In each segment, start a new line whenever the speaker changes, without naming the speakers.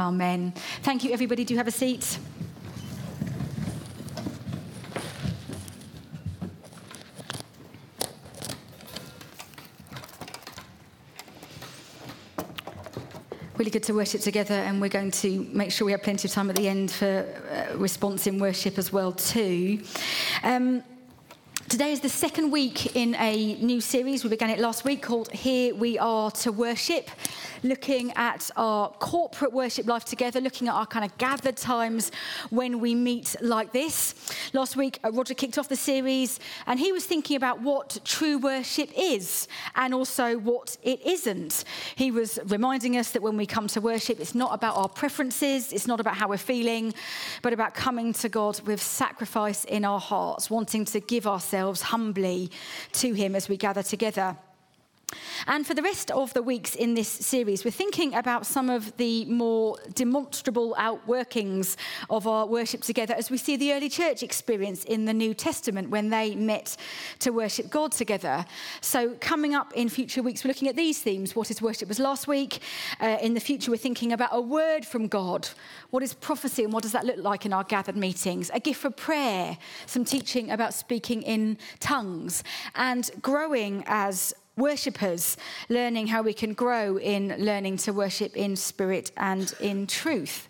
Amen. Thank you, everybody. Do have a seat. really good to worship together, and we're going to make sure we have plenty of time at the end for uh, response in worship as well too. Um, Today is the second week in a new series. We began it last week called Here We Are to Worship looking at our corporate worship life together, looking at our kind of gathered times when we meet like this. Last week, uh, Roger kicked off the series and he was thinking about what true worship is and also what it isn't. He was reminding us that when we come to worship, it's not about our preferences, it's not about how we're feeling, but about coming to God with sacrifice in our hearts, wanting to give ourselves humbly to Him as we gather together. And for the rest of the weeks in this series, we're thinking about some of the more demonstrable outworkings of our worship together as we see the early church experience in the New Testament when they met to worship God together. So, coming up in future weeks, we're looking at these themes. What is worship was last week. Uh, in the future, we're thinking about a word from God. What is prophecy and what does that look like in our gathered meetings? A gift for prayer, some teaching about speaking in tongues, and growing as worshippers, learning how we can grow in learning to worship in spirit and in truth.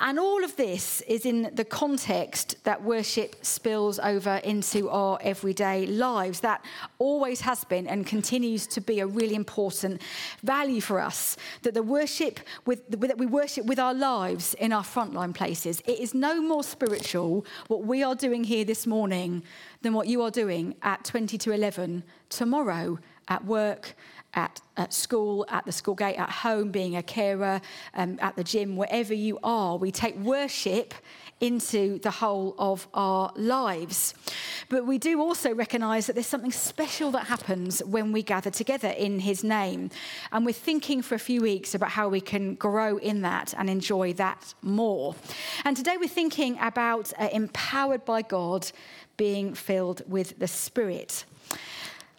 And all of this is in the context that worship spills over into our everyday lives. That always has been and continues to be a really important value for us. That the worship with that we worship with our lives in our frontline places. It is no more spiritual what we are doing here this morning than what you are doing at 20 to 11 tomorrow at work, at, at school, at the school gate, at home, being a carer, um, at the gym, wherever you are. We take worship into the whole of our lives. But we do also recognize that there's something special that happens when we gather together in His name. And we're thinking for a few weeks about how we can grow in that and enjoy that more. And today we're thinking about uh, empowered by God being filled with the Spirit.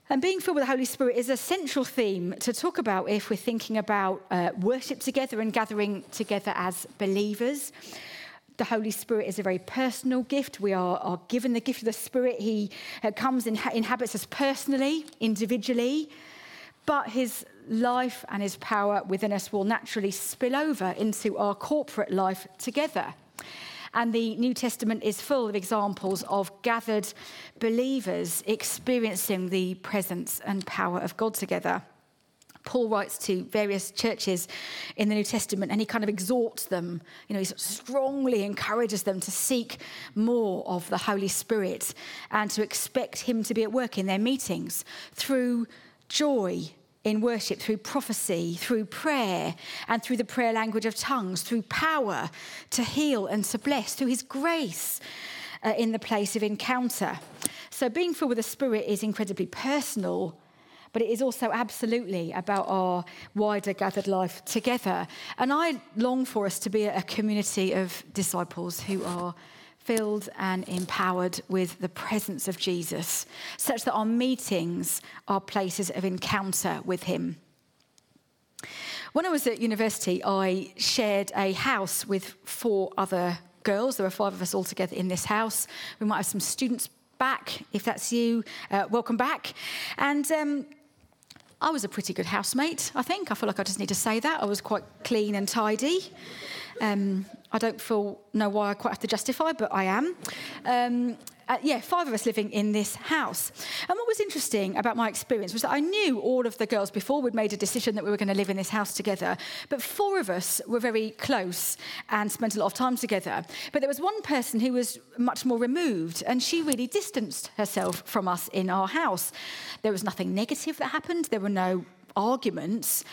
And being filled with the Holy Spirit is a central theme to talk about if we're thinking about uh, worship together and gathering together as believers. The Holy Spirit is a very personal gift. We are, are given the gift of the Spirit. He uh, comes and inhabits us personally, individually, but his life and his power within us will naturally spill over into our corporate life together. And the New Testament is full of examples of gathered believers experiencing the presence and power of God together. Paul writes to various churches in the New Testament and he kind of exhorts them. You know, he strongly encourages them to seek more of the Holy Spirit and to expect him to be at work in their meetings through joy in worship, through prophecy, through prayer, and through the prayer language of tongues, through power to heal and to bless, through his grace uh, in the place of encounter. So, being filled with the Spirit is incredibly personal, but it is also absolutely about our wider gathered life together. And I long for us to be a community of disciples who are filled and empowered with the presence of Jesus, such that our meetings are places of encounter with Him. When I was at university, I shared a house with four other girls. There were five of us all together in this house. We might have some students back. If that's you, uh, welcome back. And um, I was a pretty good housemate, I think. I feel like I just need to say that. I was quite clean and tidy. Um, I don't feel know why I quite have to justify, but I am. Um, uh, yeah, five of us living in this house. And what was interesting about my experience was that I knew all of the girls before we'd made a decision that we were going to live in this house together. But four of us were very close and spent a lot of time together. But there was one person who was much more removed, and she really distanced herself from us in our house. There was nothing negative that happened, there were no arguments,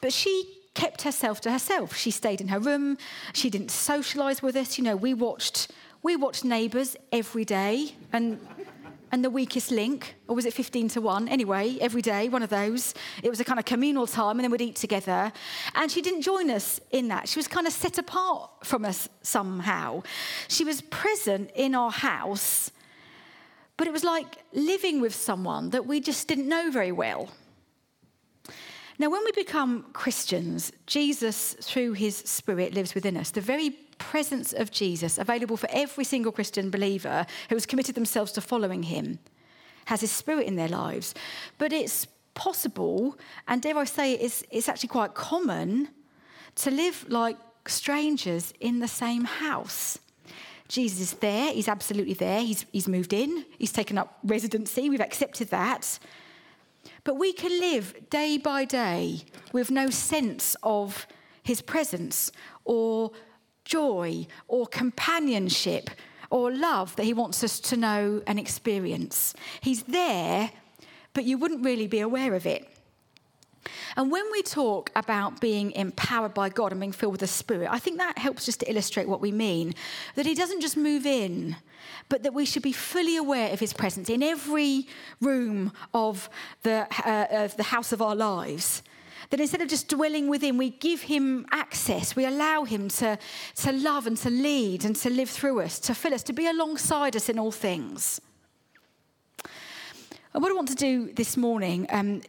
but she kept herself to herself. She stayed in her room. She didn't socialize with us. You know, we watched we watched Neighbours every day and and the weakest link, or was it 15 to 1? Anyway, every day, one of those. It was a kind of communal time, and then we'd eat together. And she didn't join us in that. She was kind of set apart from us somehow. She was present in our house, but it was like living with someone that we just didn't know very well. Now, when we become Christians, Jesus, through his Spirit, lives within us. The very presence of Jesus, available for every single Christian believer who has committed themselves to following him, has his Spirit in their lives. But it's possible, and dare I say, it's, it's actually quite common to live like strangers in the same house. Jesus is there, he's absolutely there, he's, he's moved in, he's taken up residency, we've accepted that. But we can live day by day with no sense of his presence or joy or companionship or love that he wants us to know and experience. He's there, but you wouldn't really be aware of it. And when we talk about being empowered by God and being filled with the Spirit, I think that helps just to illustrate what we mean. That He doesn't just move in, but that we should be fully aware of His presence in every room of the, uh, of the house of our lives. That instead of just dwelling within, we give Him access. We allow Him to, to love and to lead and to live through us, to fill us, to be alongside us in all things. And what I want to do this morning, um,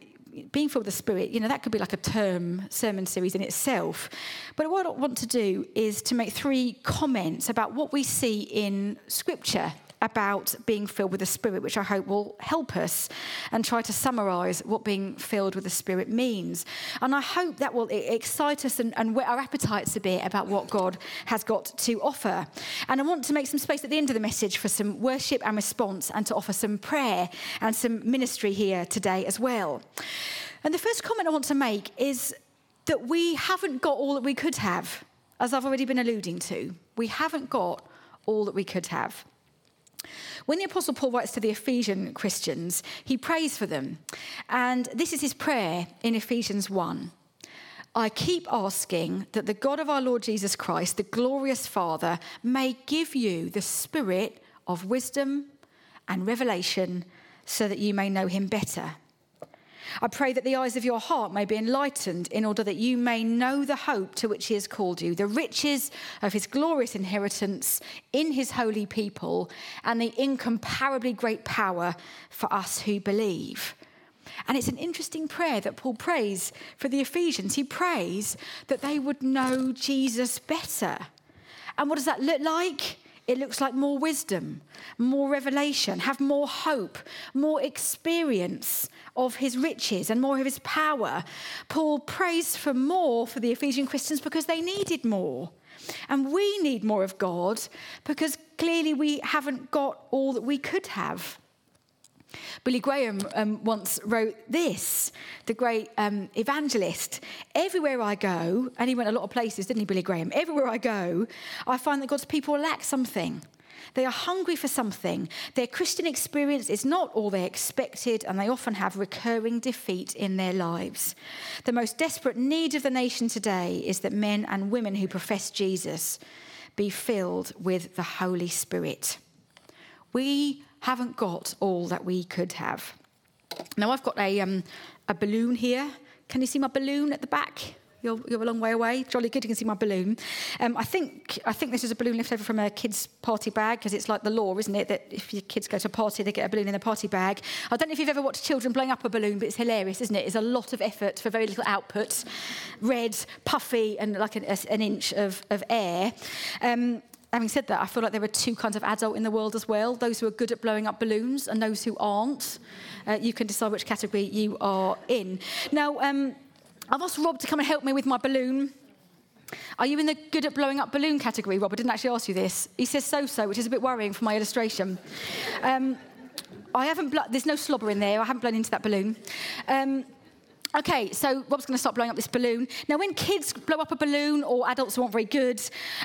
being filled with the Spirit, you know, that could be like a term sermon series in itself. But what I want to do is to make three comments about what we see in Scripture about being filled with the Spirit, which I hope will help us and try to summarize what being filled with the Spirit means. And I hope that will excite us and, and whet our appetites a bit about what God has got to offer. And I want to make some space at the end of the message for some worship and response and to offer some prayer and some ministry here today as well. And the first comment I want to make is that we haven't got all that we could have, as I've already been alluding to. We haven't got all that we could have. When the Apostle Paul writes to the Ephesian Christians, he prays for them. And this is his prayer in Ephesians 1. I keep asking that the God of our Lord Jesus Christ, the glorious Father, may give you the spirit of wisdom and revelation so that you may know him better I pray that the eyes of your heart may be enlightened in order that you may know the hope to which he has called you, the riches of his glorious inheritance in his holy people, and the incomparably great power for us who believe. And it's an interesting prayer that Paul prays for the Ephesians. He prays that they would know Jesus better. And what does that look like? It looks like more wisdom, more revelation, have more hope, more experience of his riches and more of his power. Paul prays for more for the Ephesian Christians because they needed more. And we need more of God because clearly we haven't got all that we could have. Billy Graham um, once wrote this, the great um, evangelist. Everywhere I go, and he went a lot of places, didn't he, Billy Graham? Everywhere I go, I find that God's people lack something. They are hungry for something. Their Christian experience is not all they expected, and they often have recurring defeat in their lives. The most desperate need of the nation today is that men and women who profess Jesus be filled with the Holy Spirit. We haven't got all that we could have. Now, I've got a, um, a balloon here. Can you see my balloon at the back? You're, you're a long way away. Jolly good, you can see my balloon. Um, I, think, I think this is a balloon left over from a kid's party bag because it's like the law, isn't it? That if your kids go to a party, they get a balloon in their party bag. I don't know if you've ever watched children blowing up a balloon, but it's hilarious, isn't it? It's a lot of effort for very little output. Red, puffy, and like an, an inch of, of air. Um, having said that, I feel like there are two kinds of adult in the world as well those who are good at blowing up balloons and those who aren't. Uh, you can decide which category you are in. Now, um, I've asked Rob to come and help me with my balloon. Are you in the good at blowing up balloon category, Rob? I didn't actually ask you this. He says so so, which is a bit worrying for my illustration. Um, I haven't, there's no slobber in there. I haven't blown into that balloon. Um, Okay, so Rob's going to stop blowing up this balloon. Now, when kids blow up a balloon or adults aren't very good,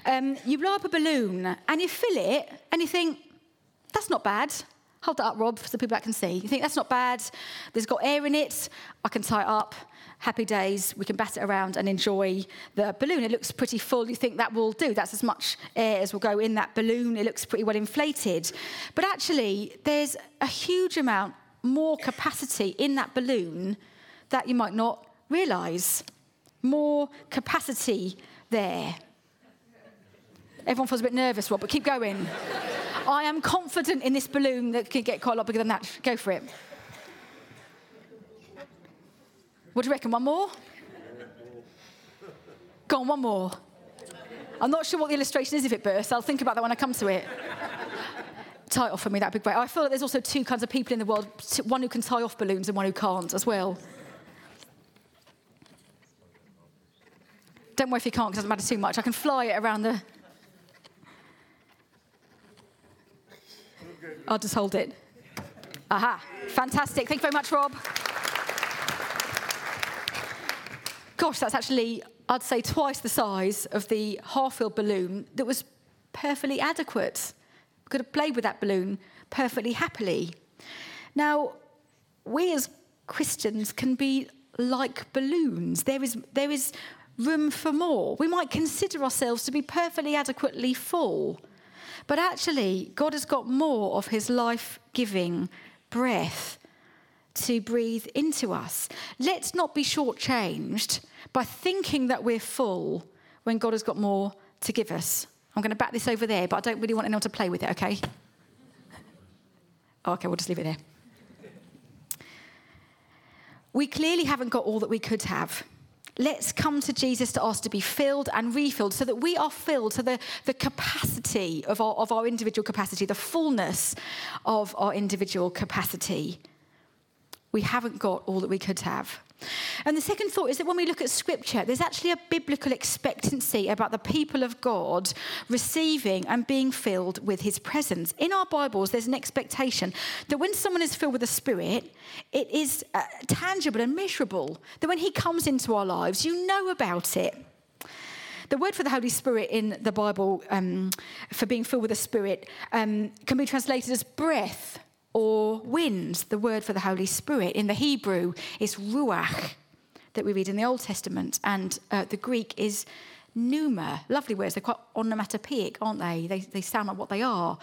um, you blow up a balloon and you fill it and you think, that's not bad. Hold that up, Rob, so people that can see. You think, that's not bad. There's got air in it. I can tie it up. Happy days. We can bat it around and enjoy the balloon. It looks pretty full. You think that will do. That's as much air as will go in that balloon. It looks pretty well inflated. But actually, there's a huge amount more capacity in that balloon that you might not realise. More capacity there. Everyone feels a bit nervous, Rob, but keep going. I am confident in this balloon that can get quite a lot bigger than that. Go for it. What do you reckon? One more? Go on, one more. I'm not sure what the illustration is if it bursts. I'll think about that when I come to it. tie off for me, that'd be great. I feel like there's also two kinds of people in the world one who can tie off balloons and one who can't as well. Don't worry if you can't, because it doesn't matter too much. I can fly it around the. I'll just hold it. Aha, fantastic. Thank you very much, Rob. Gosh, that's actually, I'd say, twice the size of the half filled balloon that was perfectly adequate. Could have played with that balloon perfectly happily. Now, we as Christians can be like balloons. There is, there is room for more. We might consider ourselves to be perfectly adequately full. But actually, God has got more of his life giving breath to breathe into us. Let's not be shortchanged by thinking that we're full when God has got more to give us. I'm going to back this over there, but I don't really want anyone to play with it, okay? Oh, okay, we'll just leave it there. We clearly haven't got all that we could have let's come to Jesus to ask to be filled and refilled so that we are filled to the, the capacity of our, of our individual capacity, the fullness of our individual capacity. We haven't got all that we could have. And the second thought is that when we look at scripture, there's actually a biblical expectancy about the people of God receiving and being filled with his presence. In our Bibles, there's an expectation that when someone is filled with the Spirit, it is uh, tangible and measurable. That when he comes into our lives, you know about it. The word for the Holy Spirit in the Bible um, for being filled with the Spirit um, can be translated as breath or wind, the word for the Holy Spirit. In the Hebrew, is ruach that we read in the Old Testament, and uh, the Greek is pneuma. Lovely words. They're quite onomatopoeic, aren't they? they? They sound like what they are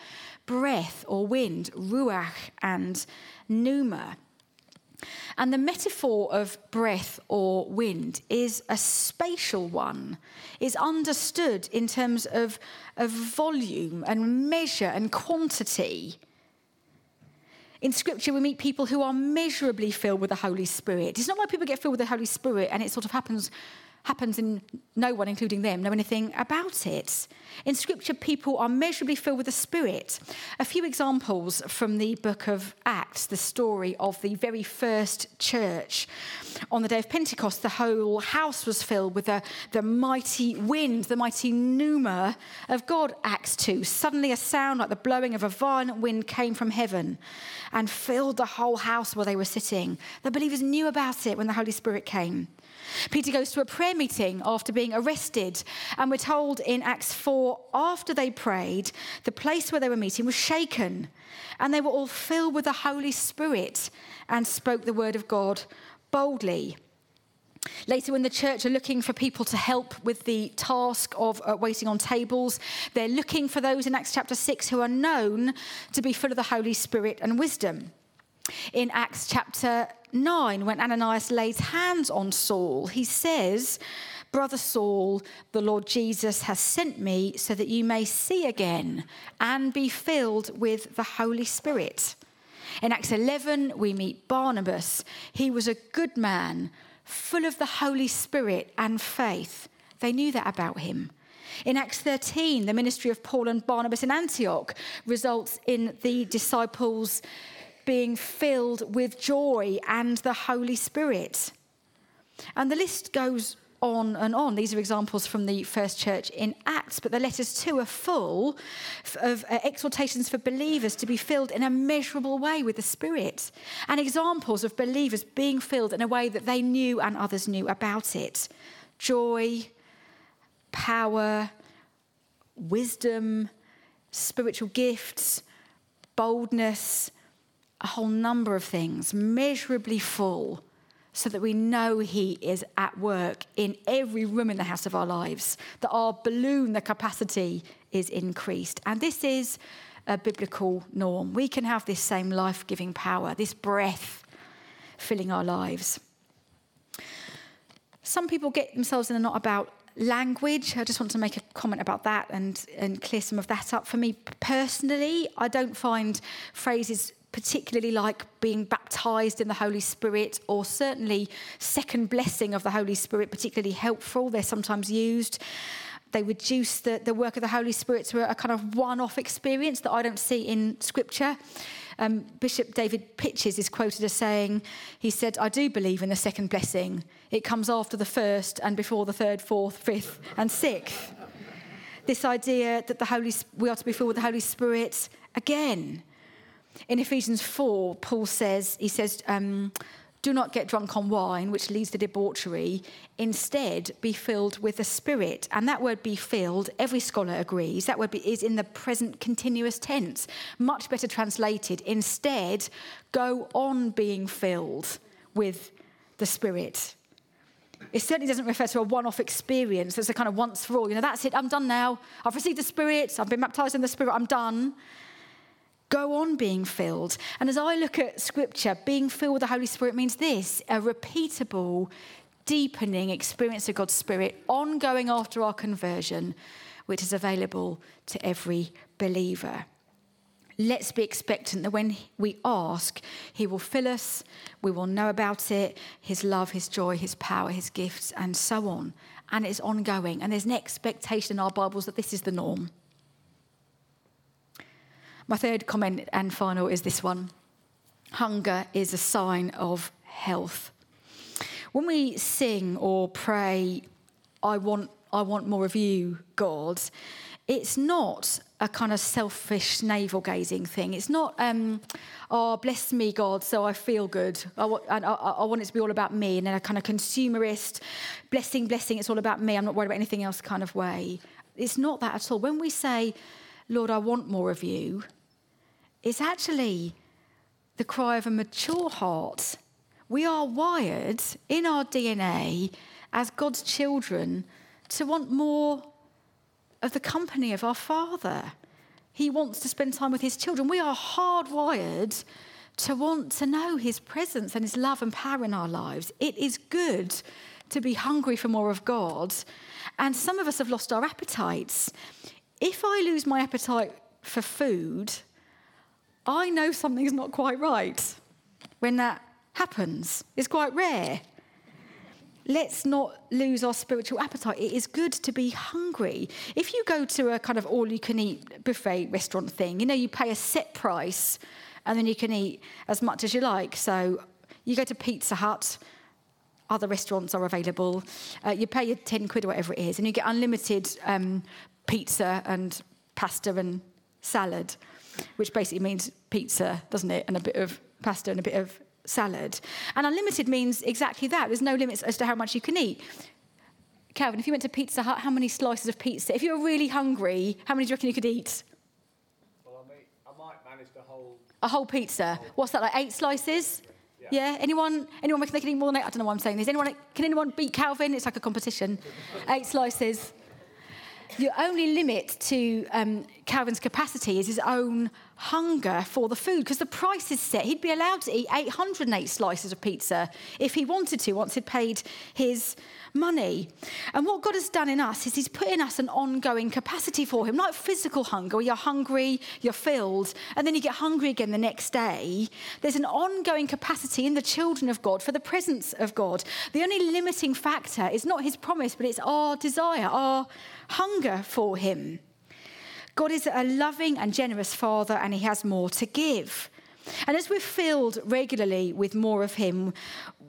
breath or wind, ruach and pneuma. And the metaphor of breath or wind is a spatial one, is understood in terms of, of volume and measure and quantity. In Scripture, we meet people who are measurably filled with the Holy Spirit. It's not like people get filled with the Holy Spirit and it sort of happens happens and no one, including them, know anything about it. In Scripture, people are measurably filled with the Spirit. A few examples from the book of Acts, the story of the very first church. On the day of Pentecost, the whole house was filled with the, the mighty wind, the mighty pneuma of God. Acts 2. Suddenly, a sound like the blowing of a violent wind came from heaven and filled the whole house where they were sitting. The believers knew about it when the Holy Spirit came. Peter goes to a prayer meeting after being arrested, and we're told in Acts 4 after they prayed, the place where they were meeting was shaken, and they were all filled with the Holy Spirit and spoke the word of God boldly. Later, when the church are looking for people to help with the task of uh, waiting on tables, they're looking for those in Acts chapter 6 who are known to be full of the Holy Spirit and wisdom. In Acts chapter 9, when Ananias lays hands on Saul, he says, Brother Saul, the Lord Jesus has sent me so that you may see again and be filled with the Holy Spirit. In Acts 11, we meet Barnabas. He was a good man, full of the Holy Spirit and faith. They knew that about him. In Acts 13, the ministry of Paul and Barnabas in Antioch results in the disciples being filled with joy and the Holy Spirit. And the list goes on and on. These are examples from the first church in Acts, but the letters too are full of uh, exhortations for believers to be filled in a measurable way with the Spirit, and examples of believers being filled in a way that they knew and others knew about it. Joy, power, wisdom, spiritual gifts, boldness, a whole number of things, measurably full, so that we know He is at work in every room in the house of our lives, that our balloon, the capacity, is increased. And this is a biblical norm. We can have this same life giving power, this breath filling our lives. Some people get themselves in a knot about language. I just want to make a comment about that and, and clear some of that up. For me personally, I don't find phrases particularly like being baptized in the Holy Spirit, or certainly second blessing of the Holy Spirit, particularly helpful. They're sometimes used. They reduce the, the work of the Holy Spirit to a, kind of one off experience that I don't see in Scripture. Um, Bishop David Pytches is quoted as saying, he said, I do believe in the second blessing. It comes after the first and before the third, fourth, fifth, and sixth. This idea that the Holy, we are to be filled with the Holy Spirit again. In Ephesians 4, Paul says, he says, um, do not get drunk on wine, which leads to debauchery. Instead, be filled with the Spirit. And that word be filled, every scholar agrees, that word be, is in the present continuous tense. Much better translated. Instead, go on being filled with the Spirit. It certainly doesn't refer to a one off experience that's a kind of once for all. You know, that's it, I'm done now. I've received the Spirit, I've been baptized in the Spirit, I'm done go on being filled. And as I look at scripture, being filled with the Holy Spirit means this a repeatable, deepening experience of God's Spirit, ongoing after our conversion, which is available to every believer. Let's be expectant that when we ask, He will fill us, we will know about it, His love, His joy, His power, His gifts, and so on. And it's ongoing. And there's an expectation in our Bibles that this is the norm. My third comment and final is this one hunger is a sign of health. When we sing or pray, I want, I want more of you, God, it's not a kind of selfish navel gazing thing. It's not, um, oh, bless me, God, so I feel good. I, want, I, I want it to be all about me. And a kind of consumerist, blessing, blessing, it's all about me. I'm not worried about anything else kind of way. It's not that at all. When we say, Lord, I want more of you, it's actually the cry of a mature heart. We are wired in our DNA as God's children to want more of the company of our Father. He wants to spend time with his children. We are hardwired to want to know his presence and his love and power in our lives. It is good to be hungry for more of God. And some of us have lost our appetites. If I lose my appetite for food, I know something's not quite right when that happens. It's quite rare. Let's not lose our spiritual appetite. It is good to be hungry. If you go to a kind of all you can eat buffet restaurant thing, you know, you pay a set price and then you can eat as much as you like. So you go to Pizza Hut, other restaurants are available. Uh, you pay your 10 quid or whatever it is, and you get unlimited um, pizza and pasta and salad which basically means pizza, doesn't it? And a bit of pasta and a bit of salad. And unlimited means exactly that. There's no limits as to how much you can eat. Calvin, if you went to Pizza Hut, how many slices of pizza? If you were really hungry, how many do you reckon you could eat?
Well, I, mean, I might manage the whole.
A whole pizza. What's that like? Eight slices? Yeah. yeah. Anyone? Anyone reckon they can eat more than eight? I don't know why I'm saying this. Anyone? Can anyone beat Calvin? It's like a competition. eight slices. The only limit to um, Calvin's capacity is his own hunger for the food because the price is set. He'd be allowed to eat 808 slices of pizza if he wanted to once he'd paid his money. And what God has done in us is He's put in us an ongoing capacity for Him, like physical hunger, where you're hungry, you're filled, and then you get hungry again the next day. There's an ongoing capacity in the children of God for the presence of God. The only limiting factor is not His promise, but it's our desire, our hunger for Him. God is a loving and generous Father, and He has more to give. And as we're filled regularly with more of Him,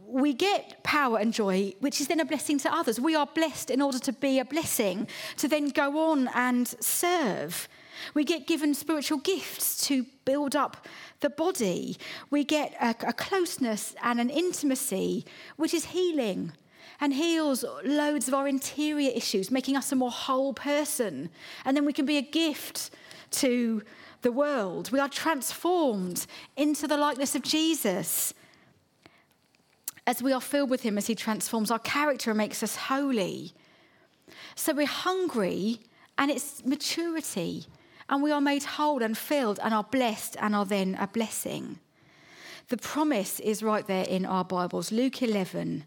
we get power and joy, which is then a blessing to others. We are blessed in order to be a blessing, to then go on and serve. We get given spiritual gifts to build up the body. We get a, a closeness and an intimacy, which is healing and heals loads of our interior issues, making us a more whole person. And then we can be a gift to the world. We are transformed into the likeness of Jesus as we are filled with Him, as He transforms our character and makes us holy. So we're hungry, and it's maturity, and we are made whole and filled, and are blessed, and are then a blessing. The promise is right there in our Bibles Luke 11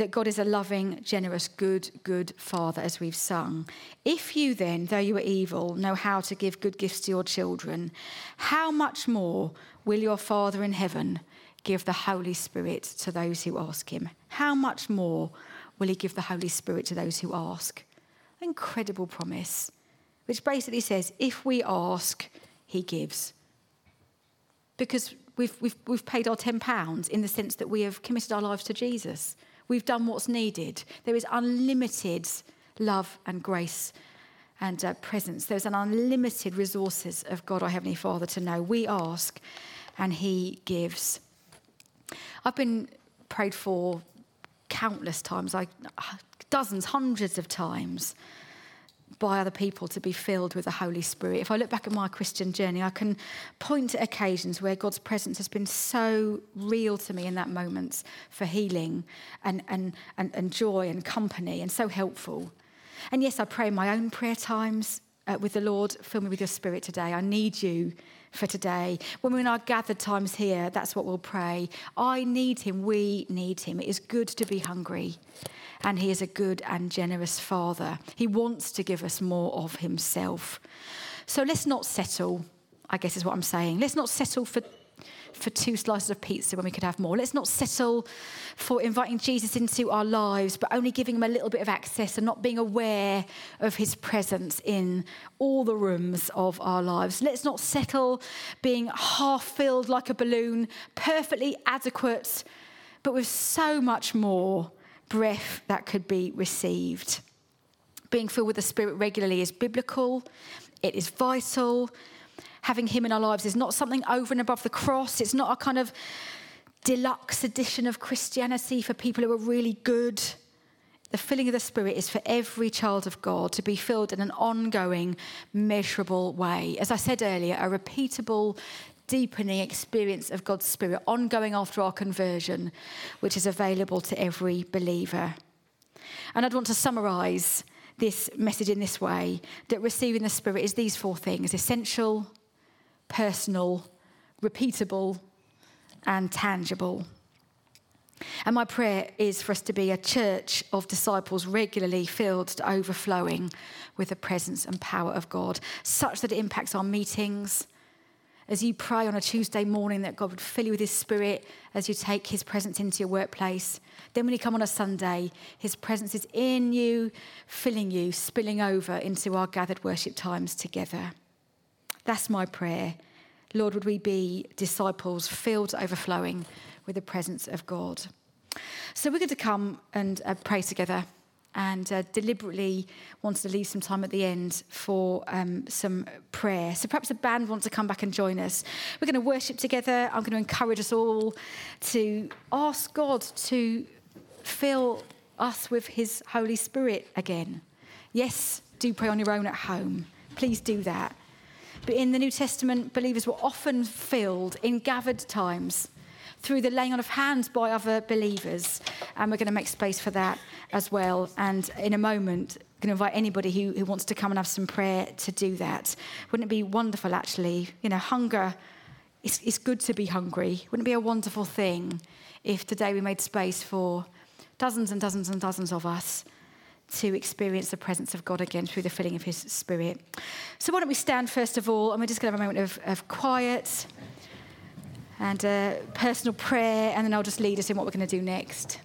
that God is a loving, generous, good, good Father, as we've sung. If you then, though you are evil, know how to give good gifts to your children, how much more will your Father in heaven give the Holy Spirit to those who ask him? How much more will he give the Holy Spirit to those who ask? Incredible promise, which basically says if we ask, he gives. Because we've, we've, we've paid our £10 in the sense that we have committed our lives to Jesus. We've done what's needed. There is unlimited love and grace and uh, presence. There's an unlimited resources of God, our Heavenly Father, to know. We ask and He gives. I've been prayed for countless times, like dozens, hundreds of times by other people to be filled with the Holy Spirit. If I look back at my Christian journey, I can point to occasions where God's presence has been so real to me in that moment for healing and, and, and, and joy and company and so helpful. And yes, I pray in my own prayer times uh, with the Lord, fill me with your spirit today. I need you for today. When we're in our gathered times here, that's what we'll pray. I need him. We need him. It is good to be hungry. And he is a good and generous father. He wants to give us more of himself. So let's not settle, I guess is what I'm saying. Let's not settle for for two slices of pizza when we could have more. Let's not settle for inviting Jesus into our lives, but only giving him a little bit of access and not being aware of his presence in all the rooms of our lives. Let's not settle being half filled like a balloon, perfectly adequate, but with so much more breath that could be received. Being filled with the Spirit regularly is biblical, it is vital having Him in our lives is not something over and above the cross. It's not a kind of deluxe edition of Christianity for people who are really good. The filling of the Spirit is for every child of God to be filled in an ongoing, measurable way. As I said earlier, a repeatable, deepening experience of God's Spirit, ongoing after our conversion, which is available to every believer. And I'd want to summarize this message in this way that receiving the Spirit is these four things essential, personal, repeatable, and tangible. And my prayer is for us to be a church of disciples regularly filled to overflowing with the presence and power of God, such that it impacts our meetings. As you pray on a Tuesday morning, that God would fill you with His Spirit as you take His presence into your workplace. Then, when you come on a Sunday, His presence is in you, filling you, spilling over into our gathered worship times together. That's my prayer. Lord, would we be disciples filled overflowing with the presence of God? So we're going to come and uh, pray together and uh, deliberately wanted to leave some time at the end for um, some prayer. So perhaps the band wants to come back and join us. We're going to worship together. I'm going to encourage us all to ask God to fill us with His Holy Spirit again. Yes, do pray on your own at home. Please do that. But in the New Testament, believers were often filled in gathered times through the laying on of hands by other believers. And we're going to make space for that as well. And in a moment, I'm going to invite anybody who, who wants to come and have some prayer to do that. Wouldn't it be wonderful, actually? You know, hunger, it's, it's good to be hungry. Wouldn't it be a wonderful thing if today we made space for dozens and dozens and dozens of us to experience the presence of God again through the filling of His Spirit. So, why don't we stand first of all, and we're just going to have a moment of, of quiet and uh, personal prayer, and then I'll just lead us in what we're going to do next.